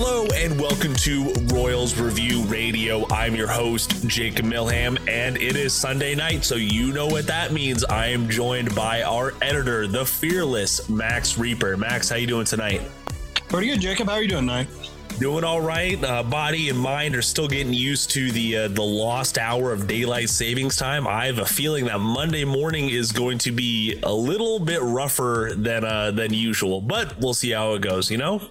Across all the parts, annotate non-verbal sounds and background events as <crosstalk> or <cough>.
Hello and welcome to Royals Review Radio. I'm your host, Jacob Milham, and it is Sunday night, so you know what that means. I am joined by our editor, the fearless Max Rieper. Max, how you doing tonight? Pretty good, Jacob. How are you doing tonight? Doing all right. Uh, body and mind are still getting used to the uh, the lost hour of daylight savings time. I have a feeling that Monday morning is going to be a little bit rougher than uh, than usual, but we'll see how it goes. You know.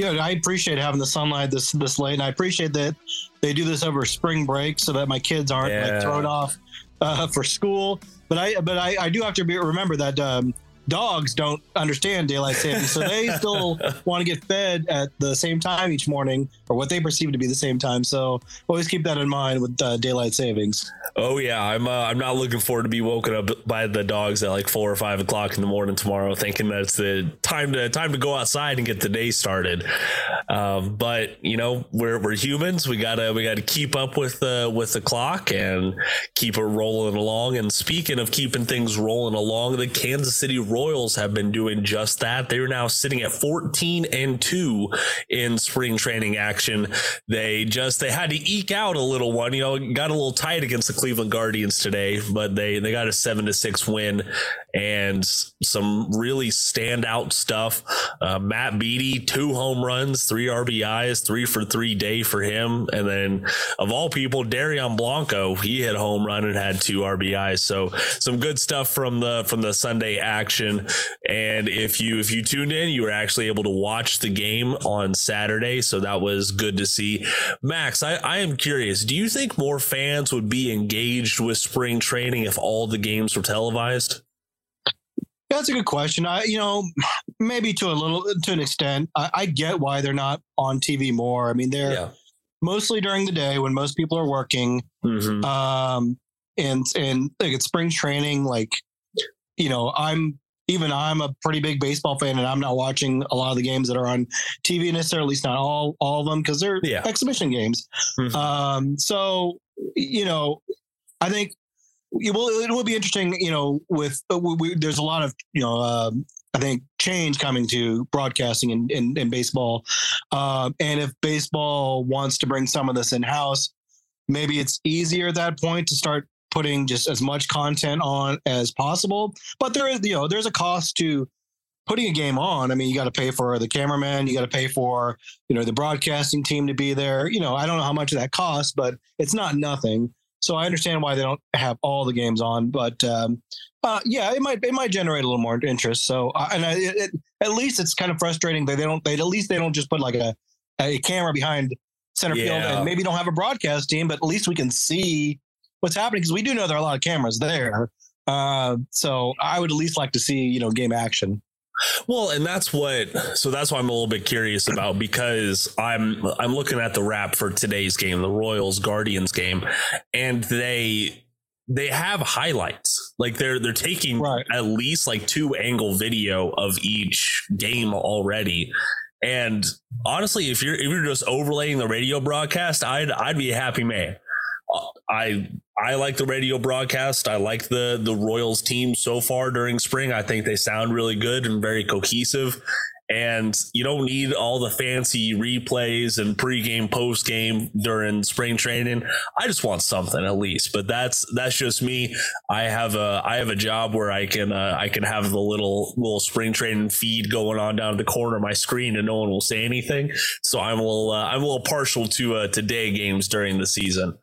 Yeah, I appreciate having the sunlight this this late, and I appreciate that they do this over spring break so that my kids aren't Yeah. like thrown off uh, for school. But I but I, I do have to be, remember that um, dogs don't understand daylight savings, so they <laughs> still want to get fed at the same time each morning, or what they perceive to be the same time. So always keep that in mind with uh, daylight savings. Oh yeah, I'm uh, I'm not looking forward to be woken up by the dogs at like four or five o'clock in the morning tomorrow, thinking that it's the time to time to go outside and get the day started. Um, but you know, we're we're humans. We gotta we gotta keep up with the with the clock and keep it rolling along. And speaking of keeping things rolling along, the Kansas City Royals have been doing just that. They're now sitting at 14 and two in spring training action. They just they had to eke out a little one. You know, got a little tight against the Cleveland Guardians today, but they they got a seven to six win and some really standout stuff. Uh, Matt Beaty, two home runs, three RBIs, three for three day for him, and then of all people, Dairon Blanco, he hit a home run and had two RBIs. So some good stuff from the from the Sunday action. And if you if you tuned in, you were actually able to watch the game on Saturday, so that was good to see. Max, I, I am curious. Do you think more fans would be engaged with spring training if all the games were televised? Yeah, That's a good question. I, you know, maybe to a little, to an extent, I, I get why they're not on TV more. I mean, they're mostly during the day when most people are working. Mhm. Um, and and like it's spring training. Like, you know, I'm even I'm a pretty big baseball fan, and I'm not watching a lot of the games that are on TV necessarily. At least not all all of them because they're Yeah. exhibition games. Mhm. Um, so you know, I think it will it will be interesting. You know, with uh, we, we, there's a lot of you know. Um, I think change coming to broadcasting in, in, in baseball. Um, and if baseball wants to bring some of this in house, maybe it's easier at that point to start putting just as much content on as possible. But there is, you know, there's a cost to putting a game on. I mean, you got to pay for the cameraman, you got to pay for, you know, the broadcasting team to be there. You know, I don't know how much that costs, but it's not nothing. So I understand why they don't have all the games on, but um, uh, yeah, it might it might generate a little more interest. So uh, and I, it, it, at least it's kind of frustrating that they don't they at least they don't just put like a a camera behind center field and maybe don't have a broadcast team, but at least we can see what's happening because we do know there are a lot of cameras there. Uh, so I would at least like to see you know game action. Well, and that's what so that's why I'm a little bit curious about because I'm I'm looking at the wrap for today's game, the Royals Guardians game, and they they have highlights. Like they're they're taking Right. at least like two angle video of each game already. And honestly, if you're if you're just overlaying the radio broadcast, I'd I'd be a happy man. I I like the radio broadcast. I like the the Royals team so far during spring. I think they sound really good and very cohesive. And you don't need all the fancy replays and pregame, postgame during spring training. I just want something at least. But that's that's just me. I have a I have a job where I can uh, I can have the little little spring training feed going on down the corner of my screen, and no one will say anything. So I'm a little uh, I'm a little partial to uh, to day games during the season.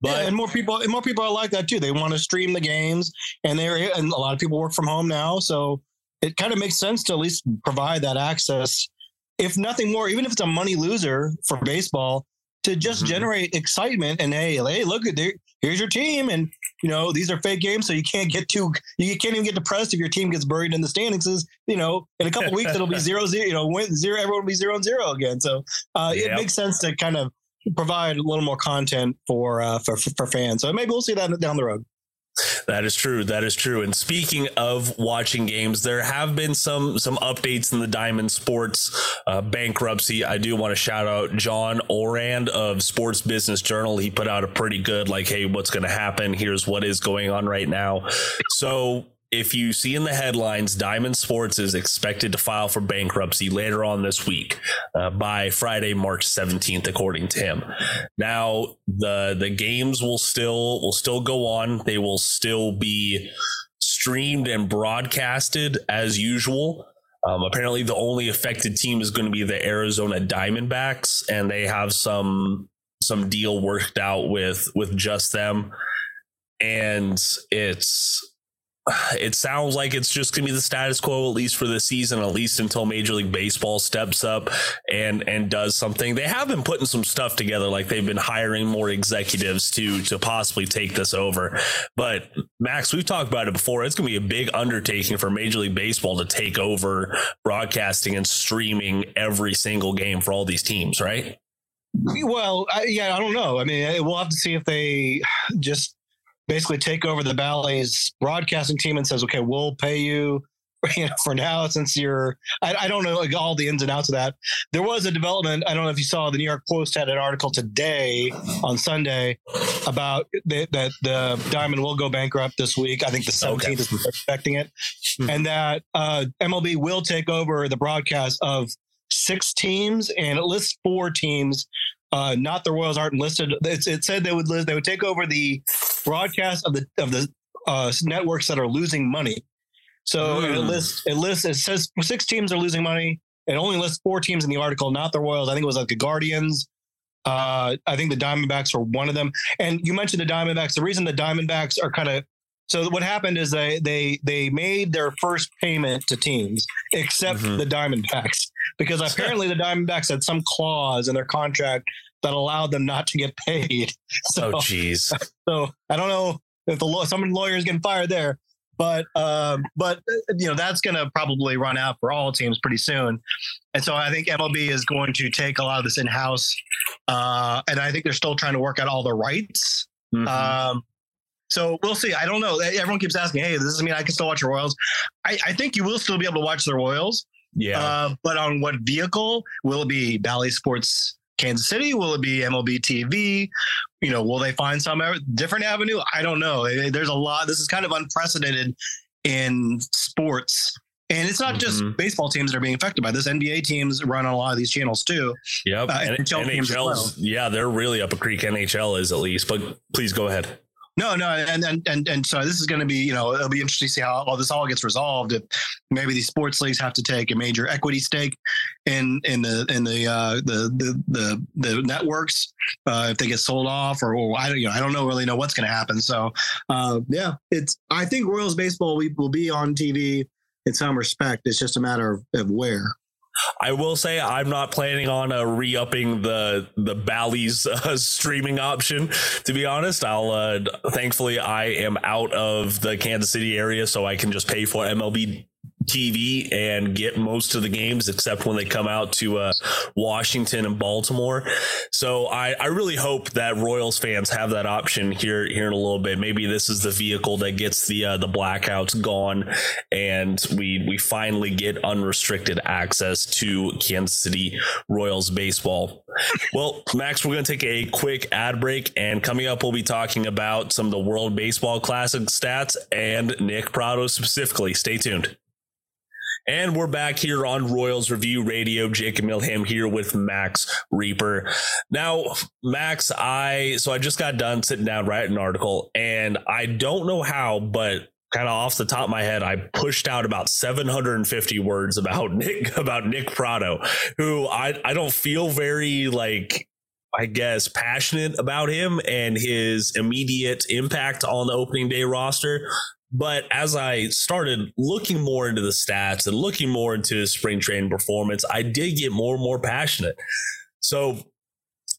But yeah, and more people and more people are like that too. They want to stream the games, and they're and a lot of people work from home now, so it kind of makes sense to at least provide that access, if nothing more, even if it's a money loser for baseball, to just Mhm. generate excitement and hey, hey, look at there, here's your team, and you know these are fake games, so you can't get too you can't even get depressed if your team gets buried in the standings. 'cause, You know, in a couple weeks it'll be <laughs> zero zero. You know, win, zero everyone will be zero and zero again. So uh, it makes sense to kind of provide a little more content for uh, for for fans. So maybe we'll see that down the road. That is true. That is true. And speaking of watching games, there have been some some updates in the Diamond Sports uh, bankruptcy. I do want to shout out John Ourand of Sports Business Journal. He put out a pretty good like, hey, what's going to happen? Here's what is going on right now. So if you see in the headlines, Diamond Sports is expected to file for bankruptcy later on this week uh, by Friday, March 17th, according to him. Now, the the games will still will still go on. They will still be streamed and broadcasted as usual. Um, apparently, the only affected team is going to be the Arizona Diamondbacks, and they have some some deal worked out with with just them. And it's it sounds like it's just going to be the status quo at least for the season at least until major league baseball steps up and and does something. They have been putting some stuff together like they've been hiring more executives to to possibly take this over. But max we've talked about it before. It's going to be a big undertaking for major league baseball to take over broadcasting and streaming every single game for all these teams right? Well, I, yeah, I don't know. I mean, we'll have to see if they just basically take over the Bally's broadcasting team and says, okay, we'll pay you, <laughs> you know, for now since you're. I, I don't know like, all the ins and outs of that. There was a development. I don't know if you saw the New York Post had an article today on Sunday about the, that the Diamond will go bankrupt this week. I think the 17th okay. is expecting it, mm-hmm. and that uh, MLB will take over the broadcast of six teams, and it lists four teams uh, not the Royals aren't listed. It's, it said they would list, they would take over the broadcast of the of the uh, networks that are losing money. So mm. it lists it lists it says six teams are losing money. It only lists four teams in the article, not the Royals. I think it was like the Guardians. Uh, I think the Diamondbacks were one of them. And you mentioned the Diamondbacks. The reason the Diamondbacks are kind of so what happened is they they they made their first payment to teams, except mm-hmm. the Diamondbacks, because apparently the Diamondbacks had some clause in their contract that allowed them not to get paid. <laughs> So, oh, jeez. So I don't know if the law, some lawyer is getting fired there, but um, but you know that's going to probably run out for all teams pretty soon, and so I think MLB is going to take a lot of this in house, uh, and I think they're still trying to work out all the rights. Mm-hmm. Um, so we'll see. I don't know. Everyone keeps asking, "Hey, does this mean I can still watch the Royals?" I, I think you will still be able to watch the Royals. Yeah. Uh, but on what vehicle will it be? Bally Sports Kansas City? Will it be MLB TV? You know, will they find some different avenue? I don't know. There's a lot. This is kind of unprecedented in sports. And it's not just mm-hmm. baseball teams that are being affected by this. NBA teams run on a lot of these channels too. Yep. Uh, NHL NHL's, well. yeah, they're really up a creek. NHL is at least. But please go ahead. No, no, and and and and so this is going to be, you know, it'll be interesting to see how all this all gets resolved. If maybe these sports leagues have to take a major equity stake in in the in the uh, the, the the the networks uh, if they get sold off, or, or I don't you know I don't know really know what's going to happen. So uh, yeah, it's I think Royals baseball we will be on TV in some respect. It's just a matter of, of where. I will say I'm not planning on uh, re-upping the the Bally's uh, streaming option. To be honest, I'll uh, thankfully I am out of the Kansas City area, so I can just pay for MLB TV and get most of the games except when they come out to uh, Washington and Baltimore. So I, I really hope that Royals fans have that option here here in a little bit. Maybe this is the vehicle that gets the uh, the blackouts gone, and we we finally get unrestricted access to Kansas City Royals baseball. Well, Max, we're going to take a quick ad break, and coming up, we'll be talking about some of the World Baseball Classic stats and Nick Pratto specifically. Stay tuned. And we're back here on Royals Review Radio. Jacob Milham here with Max Rieper. Now, Max, I so I just got done sitting down writing an article, and I don't know how, but kind of off the top of my head, I pushed out about 750 words about <laughs> Nick about Nick Pratto, who I I don't feel very like I guess, passionate about him and his immediate impact on the opening day roster. But as I started looking more into the stats and looking more into his spring training performance, I did get more and more passionate. So,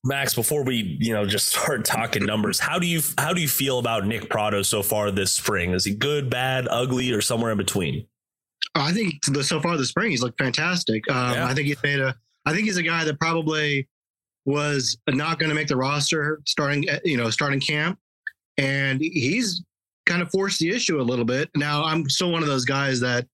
Max, before we you know just <laughs> start talking numbers, how do you how do you feel about Nick Pratto so far this spring? Is he good, bad, ugly, or somewhere in between? I think the, so far this spring he's looked fantastic. Um, yeah. I think he's made a. I think he's a guy that probably was not going to make the roster starting you know starting camp, and he's kind of forced the issue a little bit. Now, I'm still one of those guys that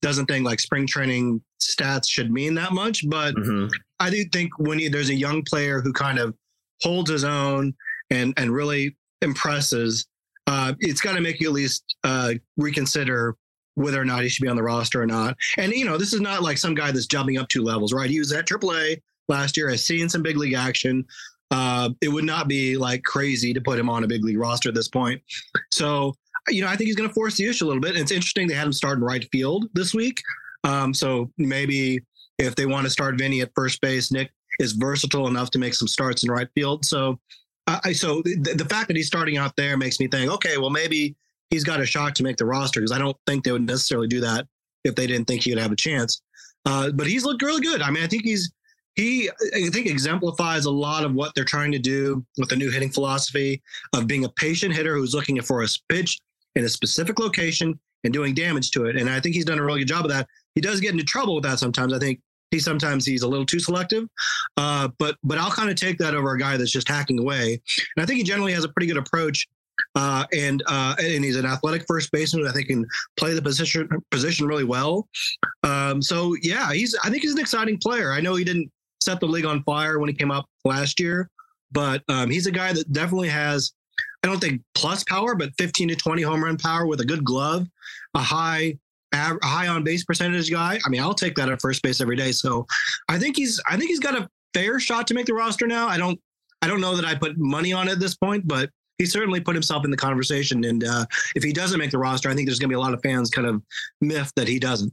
doesn't think like spring training stats should mean that much, but mm-hmm. I do think when you, there's a young player who kind of holds his own and and really impresses, uh, it's got to make you at least uh, reconsider whether or not he should be on the roster or not. And you know, this is not like some guy that's jumping up two levels, right? He was at AAA last year, has seen some big league action. Uh, it would not be like crazy to put him on a big league roster at this point. So, you know, I think he's going to force the issue a little bit. And it's interesting they had him start in right field this week. Um, so maybe if they want to start Vinny at first base, Nick is versatile enough to make some starts in right field. So, I so the, the fact that he's starting out there makes me think, okay, well maybe he's got a shot to make the roster because I don't think they would necessarily do that if they didn't think he would have a chance. Uh, but he's looked really good. I mean, I think he's he I think exemplifies a lot of what they're trying to do with the new hitting philosophy of being a patient hitter who's looking for a pitch in a specific location and doing damage to it. And I think he's done a really good job of that. He does get into trouble with that sometimes. I think he sometimes he's a little too selective. Uh, but but I'll kind of take that over a guy that's just hacking away. And I think he generally has a pretty good approach. Uh, and uh, and he's an athletic first baseman. I think can play the position position really well. Um, so yeah, he's I think he's an exciting player. I know he didn't set the league on fire when he came up last year. But um, he's a guy that definitely has, I don't think plus power, but 15 to 20 home run power with a good glove, a high a high on base percentage guy. I mean, I'll take that at first base every day. So I think he's I think he's got a fair shot to make the roster now. I don't I don't know that I put money on it at this point, but he certainly put himself in the conversation. And uh, if he doesn't make the roster, I think there's going to be a lot of fans kind of miffed that he doesn't.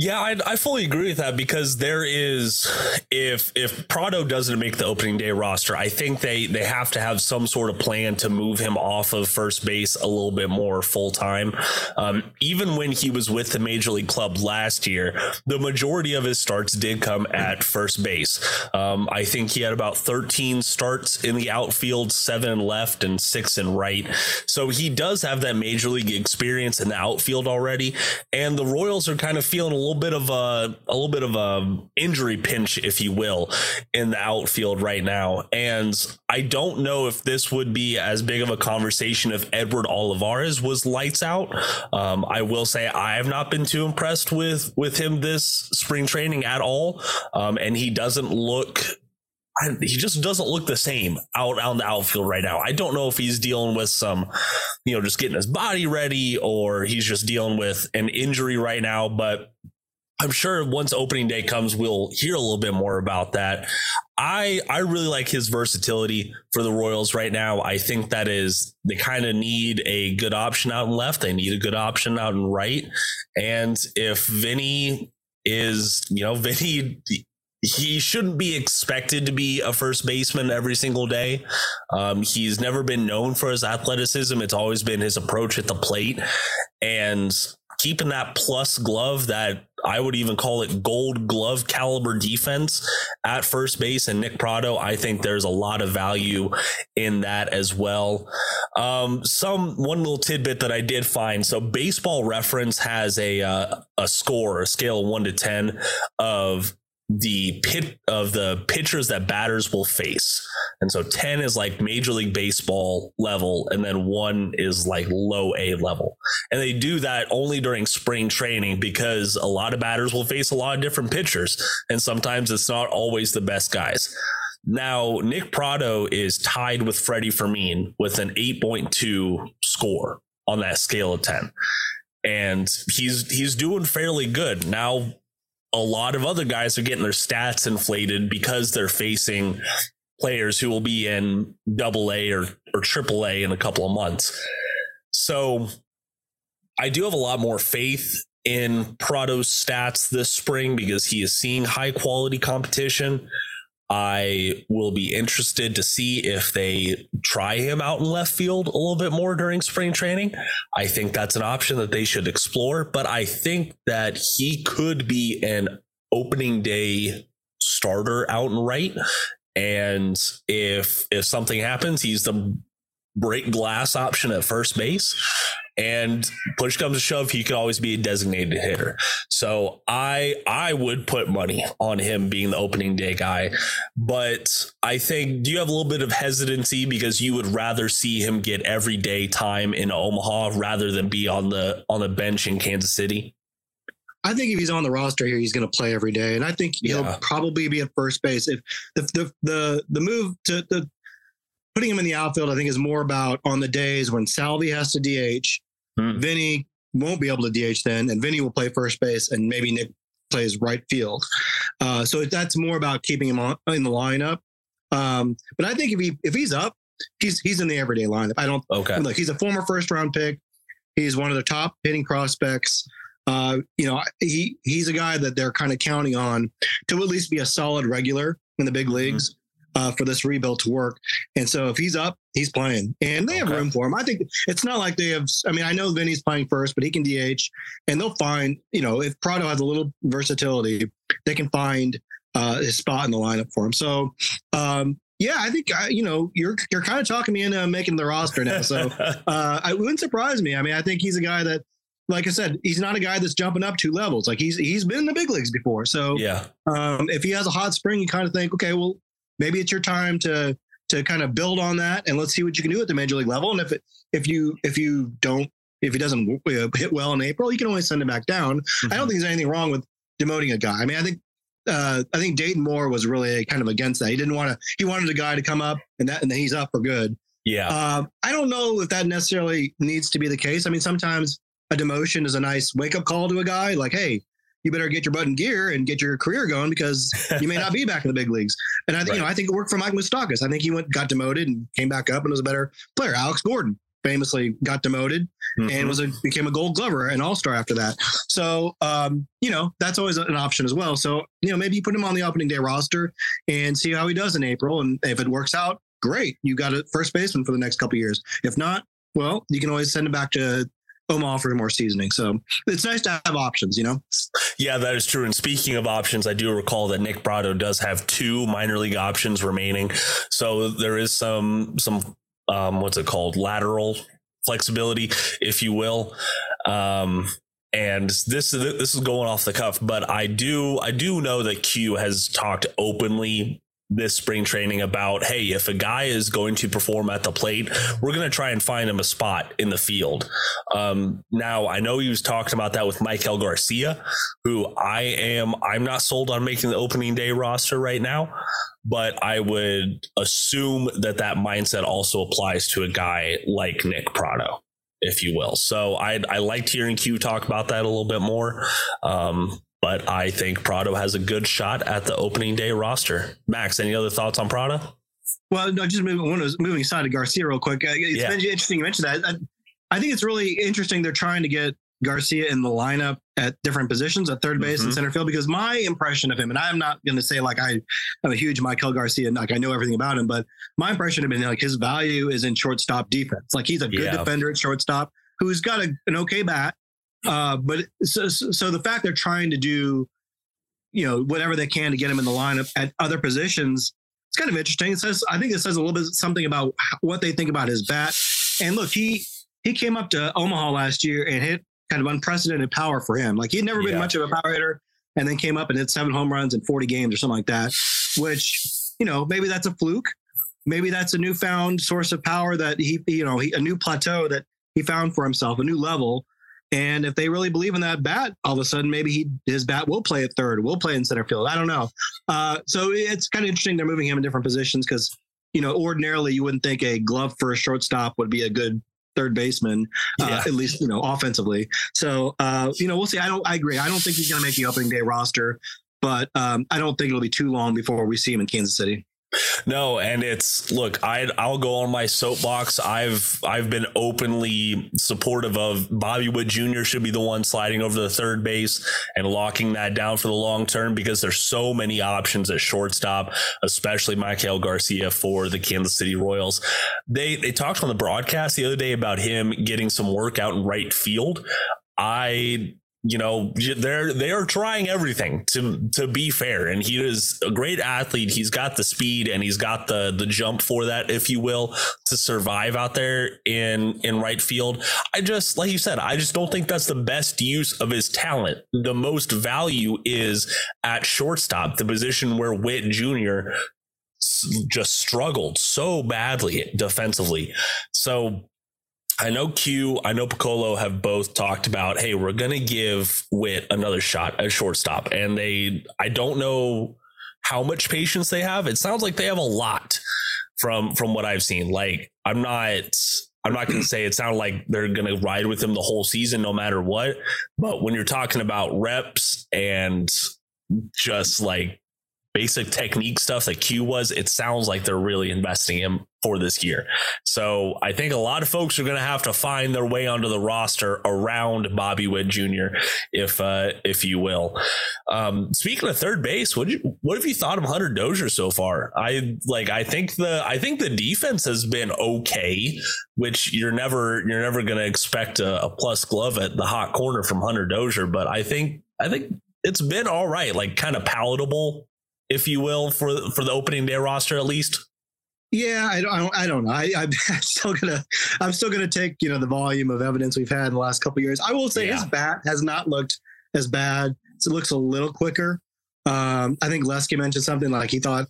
Yeah, I, I fully agree with that because there is if if Pratto doesn't make the opening day roster, I think they they have to have some sort of plan to move him off of first base a little bit more full time. Um, even when he was with the major league club last year, the majority of his starts did come at first base. Um, I think he had about 13 starts in the outfield, seven left and six in right. So he does have that major league experience in the outfield already, and the Royals are kind of feeling a little bit of a a little bit of a injury pinch, if you will, in the outfield right now. And I don't know if this would be as big of a conversation if Edward Olivares was lights out. Um, I will say I have not been too impressed with with him this spring training at all, um, and he doesn't look I, he just doesn't look the same out on the outfield right now. I don't know if he's dealing with some, you know, just getting his body ready or he's just dealing with an injury right now. But I'm sure once opening day comes, we'll hear a little bit more about that. I I really like his versatility for the Royals right now. I think that is they kind of need a good option out in left. They need a good option out in right. And if Vinny is, you know, <laughs> Vinny he shouldn't be expected to be a first baseman every single day. Um, he's never been known for his athleticism. It's always been his approach at the plate. And keeping that plus glove that I would even call it gold glove caliber defense at first base and Nick Pratto. I think there's a lot of value in that as well. Um, some one little tidbit that I did find. So Baseball Reference has a uh, a score, a scale of one to ten of the pit of the pitchers that batters will face. And so 10 is like Major League Baseball level, and then one is like low A level. And they do that only during spring training because a lot of batters will face a lot of different pitchers. And sometimes it's not always the best guys. Now, Nick Pratto is tied with Freddy Fermin with an 8.2 score on that scale of 10 and he's he's doing fairly good. Now a lot of other guys are getting their stats inflated because they're facing players who will be in double A or, or triple A in a couple of months. So I do have a lot more faith in Pratto's stats this spring because he is seeing high quality competition. I will be interested to see if they try him out in left field a little bit more during spring training. I think that's an option that they should explore, but I think that he could be an opening day starter out and right. And if if something happens, he's the break glass option at first base. And push comes to shove, he could always be a designated hitter. So I I would put money on him being the opening day guy. But I think do you have a little bit of hesitancy because you would rather see him get everyday time in Omaha rather than be on the on the bench in Kansas City? I think if he's on the roster here, he's going to play every day, and I think he'll probably be at first base. If the the the, the move to the putting him in the outfield, I think, is more about on the days when Salvy has to DH, Hmm. Vinny won't be able to DH then, and Vinny will play first base, and maybe Nick plays right field. Uh, so that's more about keeping him on, in the lineup. Um, but I think if he if he's up, he's he's in the everyday lineup. I don't Okay. look. He's a former first round pick. He's one of the top hitting prospects. Uh, you know, he he's a guy that they're kind of counting on to at least be a solid regular in the big leagues uh, for this rebuild to work. And so if he's up, he's playing, and they have room for him. I think it's not like they have. I mean, I know Vinny's playing first, but he can DH, and they'll find. You know, if Pratto has a little versatility, they can find uh, his spot in the lineup for him. So. Um, yeah, I think uh, you know you're you're kind of talking me into making the roster now. So <laughs> uh, it wouldn't surprise me. I mean, I think he's a guy that, like I said, he's not a guy that's jumping up two levels. Like he's he's been in the big leagues before. So yeah. um, if he has a hot spring, you kind of think, okay, well, maybe it's your time to to kind of build on that, and let's see what you can do at the major league level. And if it if you if you don't if he doesn't uh, hit well in April, you can always send him back down. I don't think there's anything wrong with demoting a guy. I mean, I think. Uh, I think Dayton Moore was really kind of against that. He didn't want to. He wanted a guy to come up, and that, and then he's up for good. Yeah. Um, I don't know if that necessarily needs to be the case. I mean, sometimes a demotion is a nice wake up call to a guy, like, hey, you better get your butt in gear and get your career going because you may not be back in the big leagues. And I think you know, I think it worked for Mike Moustakas. I think he went got demoted and came back up and was a better player. Alex Gordon famously got demoted Mhm. and was a became a Gold Glover and All Star after that. So um, you know that's always an option as well. So you know maybe you put him on the opening day roster and see how he does in April, and if it works out, great, you got a first baseman for the next couple of years. If not, well, you can always send him back to Omaha for more seasoning. So it's nice to have options, you know. Yeah, that is true. And speaking of options, I do recall that Nick Pratto does have two minor league options remaining. So there is some some um what's it called? Lateral flexibility, if you will. Um and this this is going off the cuff, but I do I do know that Q has talked openly this spring training about hey, if a guy is going to perform at the plate, we're going to try and find him a spot in the field. Um, now I know he was talking about that with Maikel Garcia, who I am I'm not sold on making the opening day roster right now, but I would assume that that mindset also applies to a guy like Nick Pratto, if you will. So I I liked hearing Q talk about that a little bit more. Um, but I think Pratto has a good shot at the opening day roster. Max, any other thoughts on Pratto? Well, no, just moving, one moving aside to Garcia real quick. Uh, It's Yeah. been interesting you mentioned that. I, I think it's really interesting. They're trying to get Garcia in the lineup at different positions at third base and Mhm. center field because my impression of him, and I'm not going to say like I am a huge Maikel Garcia, like I know everything about him, but my impression of him, like his value is in shortstop defense. Like he's a good Yeah. defender at shortstop who's got a, an okay bat. Uh, but so, so the fact they're trying to do, you know, whatever they can to get him in the lineup at other positions it's kind of interesting. It says I think it says a little bit something about what they think about his bat. And look, he he came up to Omaha last year and hit kind of unprecedented power for him. Like he'd never been Yeah. much of a power hitter, and then came up and hit seven home runs in 40 games or something like that. Which you know maybe that's a fluke. Maybe that's a newfound source of power that he you know he, a new plateau that he found for himself, a new level. And if they really believe in that bat, all of a sudden maybe he his bat will play at third, will play in center field. I don't know. Uh, so it's kind of interesting they're moving him in different positions because you know ordinarily you wouldn't think a glove for a shortstop would be a good third baseman, uh, Yeah. at least you know offensively. So uh, you know we'll see. I don't. I agree. I don't think he's going to make the opening day roster, but um, I don't think it'll be too long before we see him in Kansas City. No, and it's look, I I'll go on my soapbox. I've I've been openly supportive of Bobby Witt Jr. should be the one sliding over the third base and locking that down for the long term because there's so many options at shortstop, especially Maikel Garcia for the Kansas City Royals. They they talked on the broadcast the other day about him getting some work out in right field. I you know they're they are trying everything to to be fair. And he is a great athlete. He's got the speed and he's got the the jump for that if you will to survive out there in in right field. I just like you said i just don't think that's the best use of his talent. The most value is at shortstop the position where witt jr just struggled so badly defensively. So I know Q, I know Picollo have both talked about, hey, we're gonna give Witt another shot at shortstop. And they I don't know how much patience they have. It sounds like they have a lot from from what I've seen. Like I'm not I'm not going to say it sounded like they're going to ride with him the whole season, no matter what. But when you're talking about reps and just like basic technique stuff that Q was, it sounds like they're really investing him for this year. So I think a lot of folks are going to have to find their way onto the roster around Bobby Witt Jr. if uh, if you will. Um, speaking of third base, what you, what have you thought of Hunter Dozier so far? I like I think the I think the defense has been okay, which you're never you're never going to expect a, a plus glove at the hot corner from Hunter Dozier, but I think I think it's been all right, like kind of palatable if you will, for for the opening day roster at least? Yeah, I don't, I don't know. I, am <laughs> still gonna, I'm still gonna take you know the volume of evidence we've had in the last couple years. I will say yeah. his bat has not looked as bad. It looks a little quicker. Um, I think Lesky mentioned something like he thought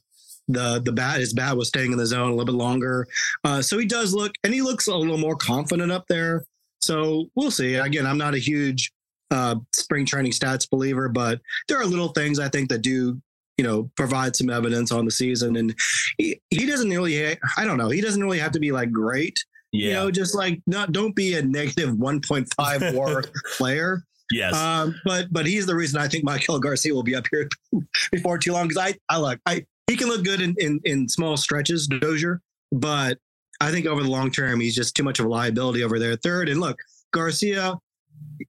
the the bat his bat was staying in the zone a little bit longer. Uh, so he does look, and he looks a little more confident up there. So we'll see. Again, I'm not a huge uh, spring training stats believer, but there are little things I think that do you know, provide some evidence on the season. And he, he doesn't really, I don't know, he doesn't really have to be like great. Yeah. You know, just like not don't be a negative <laughs> 1.5 WAR <laughs> player. Yes. Um, but but he's the reason I think Maikel Garcia will be up here <laughs> before too long because I I like I he can look good in, in in small stretches, Dozier, but I think over the long term he's just too much of a liability over there. Third, and look, Garcia,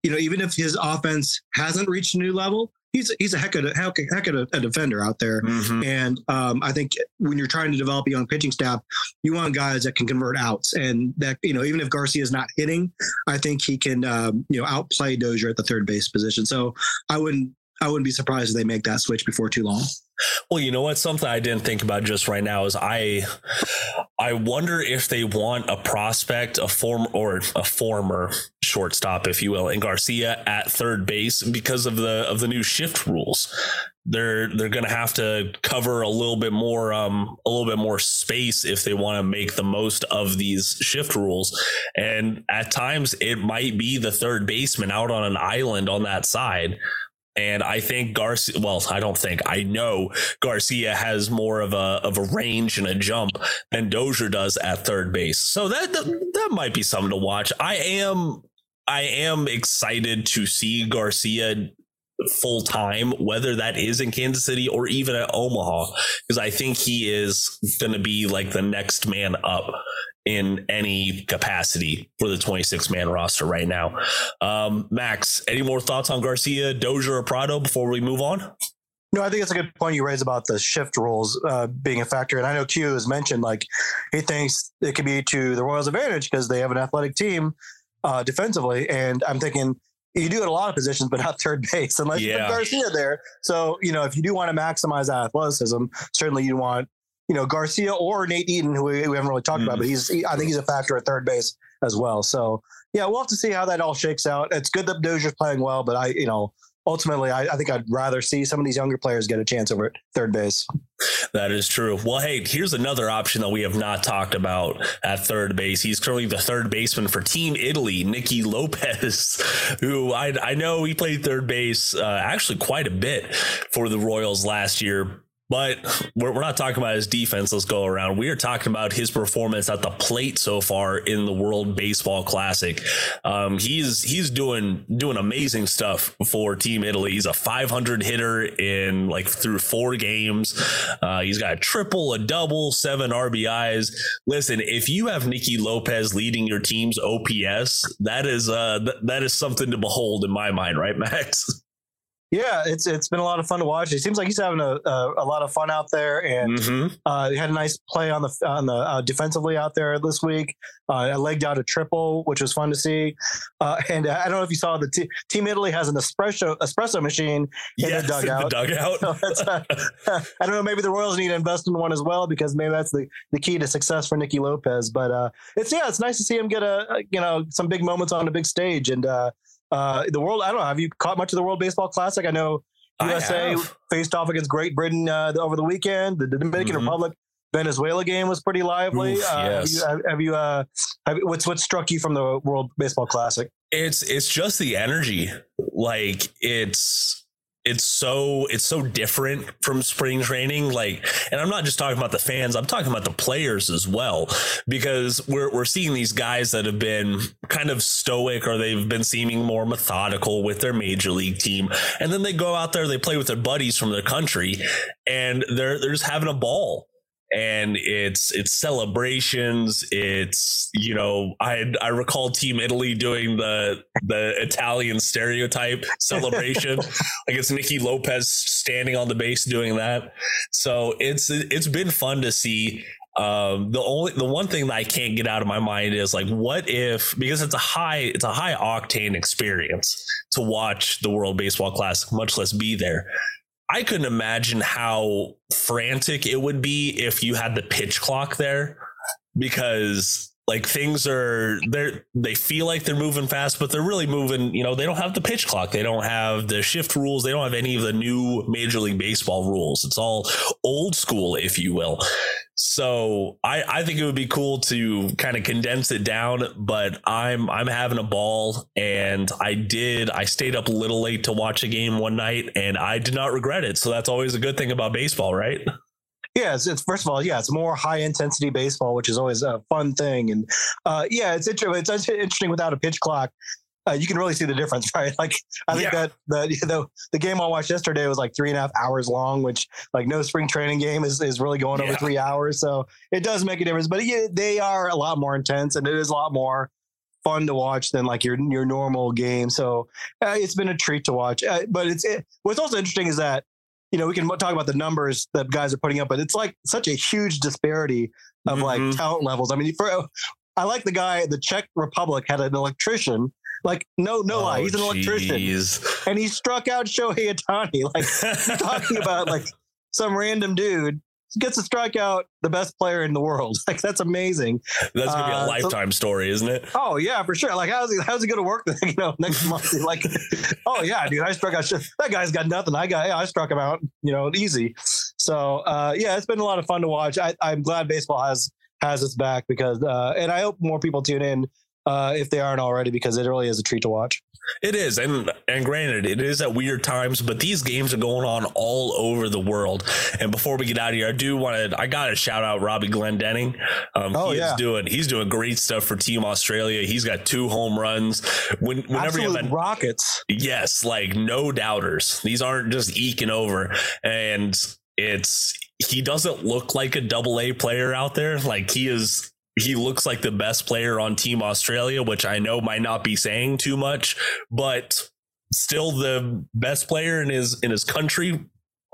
you know, even if his offense hasn't reached a new level, he's he's a heck of a heck, heck of a, defender out there. Mm-hmm. And um, I think when you're trying to develop a young pitching staff, you want guys that can convert outs, and that you know even if Garcia is not hitting, I think he can um, you know outplay Dozier at the third base position. So I wouldn't I wouldn't be surprised if they make that switch before too long. Well, you know what? Something I didn't think about just right now is I, I wonder if they want a prospect, a form or a former shortstop, if you will, and Garcia at third base because of the of the new shift rules. They're they're going to have to cover a little bit more um a little bit more space if they want to make the most of these shift rules. And at times it might be the third baseman out on an island on that side and I think Garcia, well, I don't think, I know Garcia has more of a of a range and a jump than Dozier does at third base. So that, that that might be something to watch. I am I am excited to see Garcia full time, whether that is in Kansas City or even at Omaha, because I think he is going to be like the next man up in any capacity for the 26 man roster right now. Um, Max, any more thoughts on Garcia, Dozier, or Pratto before we move on? No, I think it's a good point you raise about the shift rules uh, being a factor. And I know Q has mentioned like he thinks it could be to the Royals' advantage because they have an athletic team uh, defensively. And I'm thinking you do it a lot of positions, but not third base <laughs> unless yeah. you put Garcia there. So, you know, if you do want to maximize that athleticism, certainly you want you know Garcia or Nate Eaton, who we, we haven't really talked mm. about, but he's he, I think he's a factor at third base as well. So yeah, we'll have to see how that all shakes out. It's good that Dozier's playing well, but I you know ultimately I, I think I'd rather see some of these younger players get a chance over at third base. That is true. Well, hey, here's another option that we have not talked about at third base. He's currently the third baseman for Team Italy, Nicky Lopez, <laughs> who I, I know he played third base uh, actually quite a bit for the Royals last year but we're, we're not talking about his defense. Let's go around. We are talking about his performance at the plate so far in the World Baseball Classic. Um, he's he's doing doing amazing stuff for Team Italy. He's a 500 hitter in like through four games. Uh, he's got a triple, a double, seven RBIs. Listen, if you have Nicky Lopez leading your team's OPS, that is uh th- that is something to behold in my mind, right, Max? <laughs> Yeah, it's it's been a lot of fun to watch. It seems like he's having a a, a lot of fun out there, and mm-hmm. uh, he had a nice play on the on the uh, defensively out there this week. Uh, legged out a triple, which was fun to see. Uh, and I don't know if you saw the t- Team Italy has an espresso espresso machine in yes, the dugout. The dugout. <laughs> Uh, I don't know. Maybe the Royals need to invest in one as well because maybe that's the, the key to success for Nicky Lopez. But uh, it's yeah, it's nice to see him get a you know some big moments on a big stage and uh, the world, I don't know. Have you caught much of the World Baseball Classic? I know USA I faced off against Great Britain uh, over the weekend. The, Dominican mm-hmm. Republic Venezuela game was pretty lively. Oof, uh, yes. Have you, have you, uh, have, what's what struck you from the World Baseball Classic? It's it's just the energy. Like it's it's so it's so different from spring training like and i'm not just talking about the fans i'm talking about the players as well because we're we're seeing these guys that have been kind of stoic or they've been seeming more methodical with their major league team and then they go out there they play with their buddies from their country and they're they're just having a ball and it's it's celebrations it's you know i i recall team italy doing the the italian stereotype <laughs> celebration like it's nicky lopez standing on the base doing that so it's it's been fun to see um, the only the one thing that I can't get out of my mind is like, what if because it's a high it's a high octane experience to watch the World Baseball Classic, much less be there. I couldn't imagine how frantic it would be if you had the pitch clock there because like things are they they feel like they're moving fast but they're really moving you know they don't have the pitch clock. They don't have the shift rules. They don't have any of the new major league baseball rules. It's all old school if you will so I, I think it would be cool to kind of condense it down, but I'm I'm having a ball and I did I stayed up a little late to watch a game one night and I did not regret it. So that's always a good thing about baseball, right? Yeah, it's, it's, first of all, yeah, it's more high intensity baseball, which is always a fun thing, and uh, yeah, it's interesting. It's interesting without a pitch clock uh, you can really see the difference, <laughs> right? Like I think yeah. that the, <laughs> the the game I watched yesterday was like three and a half hours long, which like no spring training game is is really going yeah. over three hours. So it does make a difference. But yeah, they are a lot more intense, and it is a lot more fun to watch than like your your normal game. So uh, it's been a treat to watch. Uh, but it's it, what's also interesting is that you know we can talk about the numbers that guys are putting up, but it's like such a huge disparity of mm-hmm. like talent levels. I mean, for I like the guy, the Czech Republic had an electrician like, no, no oh, lie. He's an electrician. Geez. And he struck out Shohei Ohtani. Like, <laughs> talking about like some random dude gets to strike out the best player in the world. <laughs> Like that's amazing. That's gonna be a uh, lifetime so, story, isn't it? Oh yeah, for sure. Like how's he how's he gonna work? <laughs> You know, next month. Like, oh yeah, dude, I struck out. That guy's got nothing. I got yeah, I struck him out. You know, easy. So uh, yeah, it's been a lot of fun to watch. I, I'm glad baseball has has its back because, uh, and I hope more people tune in uh, if they aren't already, because it really is a treat to watch. It is, and and granted, it is at weird times, but these games are going on all over the world. And before we get out of here, I do want to, I got to shout out Robbie Glendinning. Um, oh, he yeah. is doing, he's doing great stuff for Team Australia. He's got two home runs. When, whenever Absolute you have rockets, yes, like no doubters. These aren't just eking over, and it's he doesn't look like a double A player out there. Like he is he looks like the best player on Team Australia, which I know might not be saying too much, but still the best player in his in his country.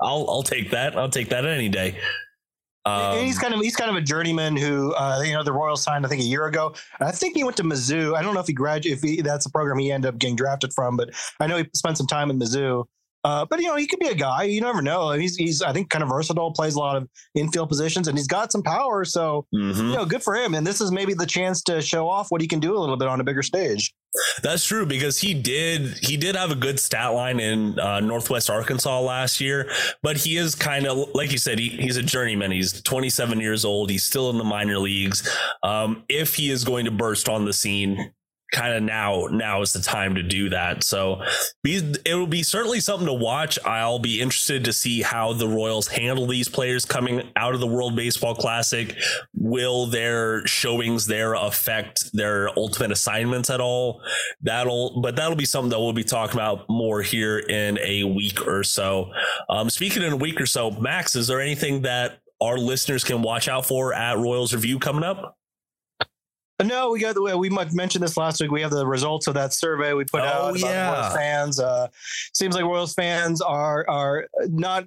I'll I'll take that. I'll take that any day. Um, he's kind of he's kind of a journeyman who uh, you know the Royals signed I think a year ago. I think he went to Mizzou. I don't know if he graduated if he, that's a program he ended up getting drafted from, but I know he spent some time in Mizzou. Uh, but you know, he could be a guy. You never know. He's he's I think kind of versatile, plays a lot of infield positions, and he's got some power. So mm-hmm. you know, good for him. And this is maybe the chance to show off what he can do a little bit on a bigger stage. That's true because he did he did have a good stat line in uh, Northwest Arkansas last year, but he is kind of like you said he, he's a journeyman. He's 27 years old. He's still in the minor leagues. Um, if he is going to burst on the scene, kind of now now is the time to do that. So be, it will be certainly something to watch. I'll be interested to see how the royals handle these players coming out of the world baseball classic. Will their showings there affect their ultimate assignments at all? That'll but that'll be something that we'll be talking about more here in a week or so. Um, speaking in a week or so max is there anything that our listeners can watch out for at royals review coming up no, we got the way we mentioned this last week. We have the results of that survey we put oh, out about yeah. Royals fans. Uh, seems like Royals fans are are not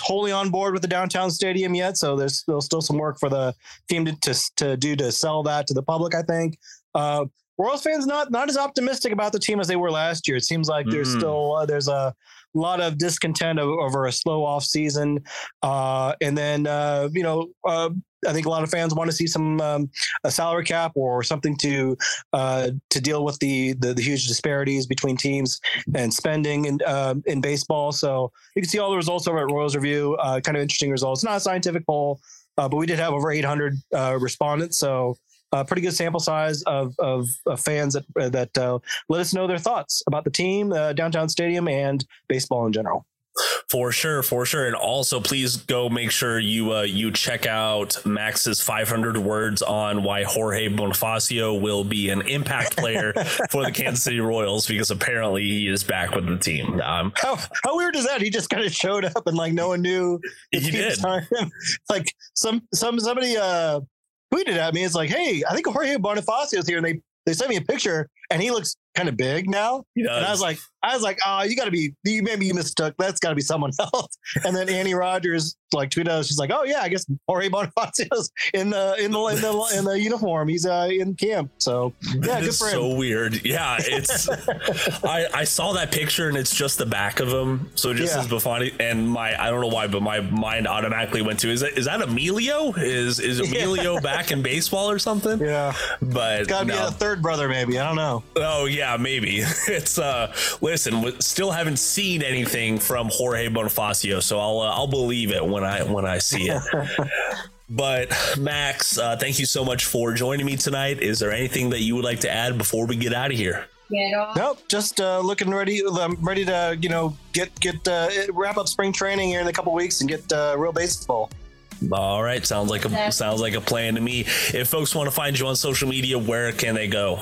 wholly on board with the downtown stadium yet. So there's, there's still some work for the team to, to, to do to sell that to the public. I think. Uh, Royals fans not not as optimistic about the team as they were last year. It seems like there's mm. still uh, there's a lot of discontent over a slow off season, uh, and then uh, you know uh, I think a lot of fans want to see some um, a salary cap or something to uh, to deal with the, the, the huge disparities between teams and spending in uh, in baseball. So you can see all the results over at Royals Review. Uh, kind of interesting results. Not a scientific poll, uh, but we did have over 800 uh, respondents. So. A pretty good sample size of, of, of fans that that uh, let us know their thoughts about the team, downtown stadium, and baseball in general. For sure, for sure, and also please go make sure you uh, you check out Max's 500 words on why Jorge Bonifacio will be an impact player <laughs> for the Kansas City Royals because apparently he is back with the team. Um, how, how weird is that? He just kind of showed up and like no one knew. He did. <laughs> Like some some somebody uh tweeted at me. It's like, hey, I think Jorge Bonifacio is here, and they they sent me a picture, and he looks kind of big now. And I was like, I was like, oh, you got to be, you, maybe you mistook. That's got to be someone <laughs> else. And then Annie Rogers like tweeted us. She's like, oh yeah, I guess Jorge Bonifacio's in the in the in the, in the uniform. He's uh, in camp. So yeah, good for him. So weird. Yeah, it's. <laughs> I I saw that picture and it's just the back of him. So just yeah. as Buffoni and my I don't know why, but my mind automatically went to is that is that Emilio? Is is Emilio yeah. back in baseball or something? Yeah, but it's gotta no. be a third brother, maybe. I don't know. Oh yeah, maybe. <laughs> It's uh. Listen, we still haven't seen anything from Jorge Bonifacio, so I'll uh, I'll believe it when I when I see it. <laughs> but Max, uh, thank you so much for joining me tonight. Is there anything that you would like to add before we get out of here? Nope, just uh, looking ready. I'm ready to you know get get uh, wrap up spring training here in a couple weeks and get uh, real baseball. All right, sounds like a sounds like a plan to me. If folks want to find you on social media, where can they go?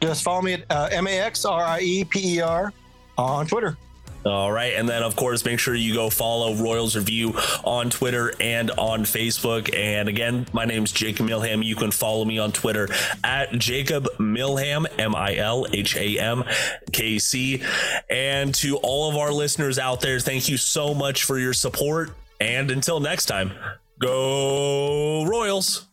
Just follow me at uh, M A X R I E P E R on Twitter. All right. And then, of course, make sure you go follow Royals Review on Twitter and on Facebook. And again, my name is Jacob Milham. You can follow me on Twitter at Jacob Milham, M I L H A M K C. And to all of our listeners out there, thank you so much for your support. And until next time, go Royals.